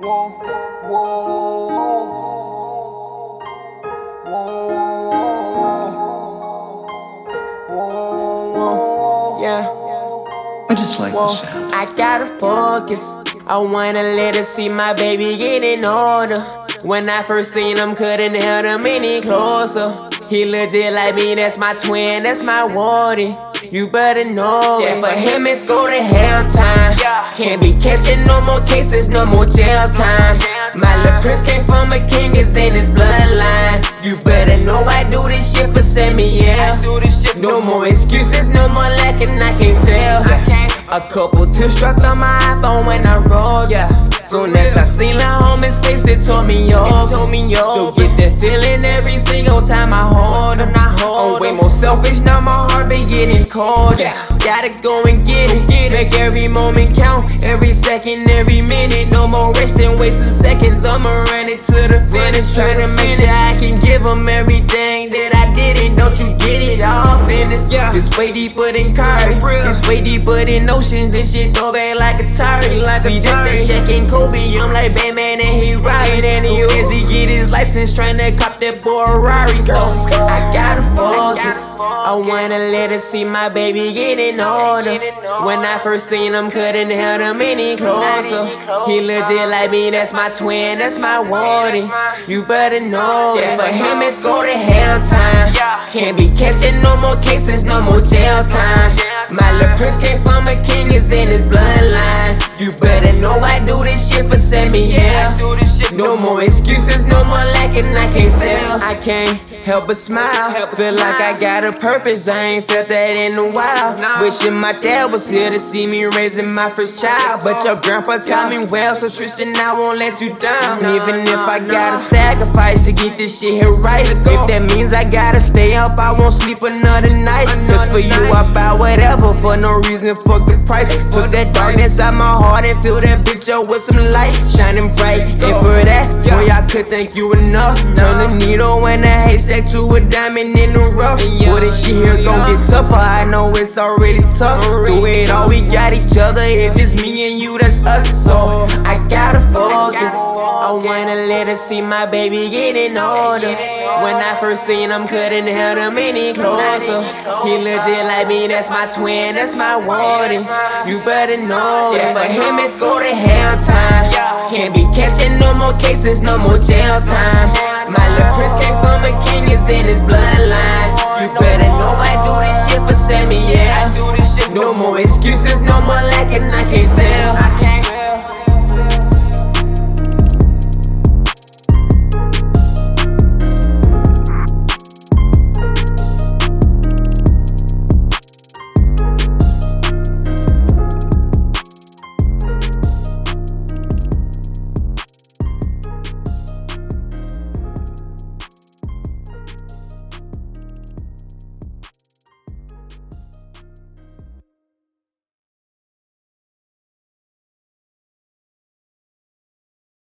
Whoa, whoa, whoa, whoa, yeah. I just like the sound. I gotta focus. I wanna let her see my baby getting older. When I first seen him, couldn't hold him any closer. He legit like me, that's my twin, that's my warden. You better know that for him it's go to hell time. Can't be catching no more cases, no more jail time. My little prince came from a king, it's in his bloodline. You better know I do this shit for Sammy, yeah. No more excuses, no more lacking, I can't fail. A couple tips struck on my iPhone when I rolled, yeah. Soon as I seen my homie's face, it told me yo. Told me yo. Still get that feeling every single time I hold him. I'm way more selfish now, my heart been getting cold. Yeah. Gotta go and get it. Get Make every moment count, every second, every minute. No more resting, wasting seconds. I'ma run it to the finish. Trying to make sure I can give them everything that I Yeah. It's way deeper than Curry. It's way deeper than oceans. This shit go back like a turret. Like a that Shaq and Kobe. I'm like Batman and he riding. And so he get his license, trying to cop that boy Rari. So I gotta focus. I wanna let her see my baby getting older. When I first seen him, couldn't hold him any closer. He legit like me, that's my twin, that's my warden. You better know that for him it's go to hell time. Can't be catching no more cases, no more jail time. My little prince came from a king, is in his bloodline. You better know I do this shit for Sammy, yeah. No more excuses, no more lacking, I can't fail. I can't help but smile. Help Feel like I got a purpose, I ain't felt that in a while. Wishing my dad was here to see me raising my first child. But your grandpa taught me well, so Tristan, I won't let you down. Even if I gotta sacrifice to get this shit here right. If that means I gotta stay up, I won't sleep another night. Cause for you, I buy whatever for no reason, fuck the price. Put that darkness out my heart and fill that bitch up with some light, shining bright. And for that, boy, I could thank you enough. Turn the needle when in a haystack to a diamond in the rough. What this shit here gon' get tougher. I know it's already tough. Through it all, we got each other. It's just me and you, that's us. So I gotta focus. I wanna let her see my baby getting older. When I first seen him, couldn't hold him any closer. He legit like me, that's my twin, that's my warden. You better know that for him it's go to hell time. Can't be catching no more cases, no more jail time. My little prince came from a king, is in his bloodline. You better know I do this shit for Sammy, yeah. I do this shit. No more excuses, no more lacking, I can't fail.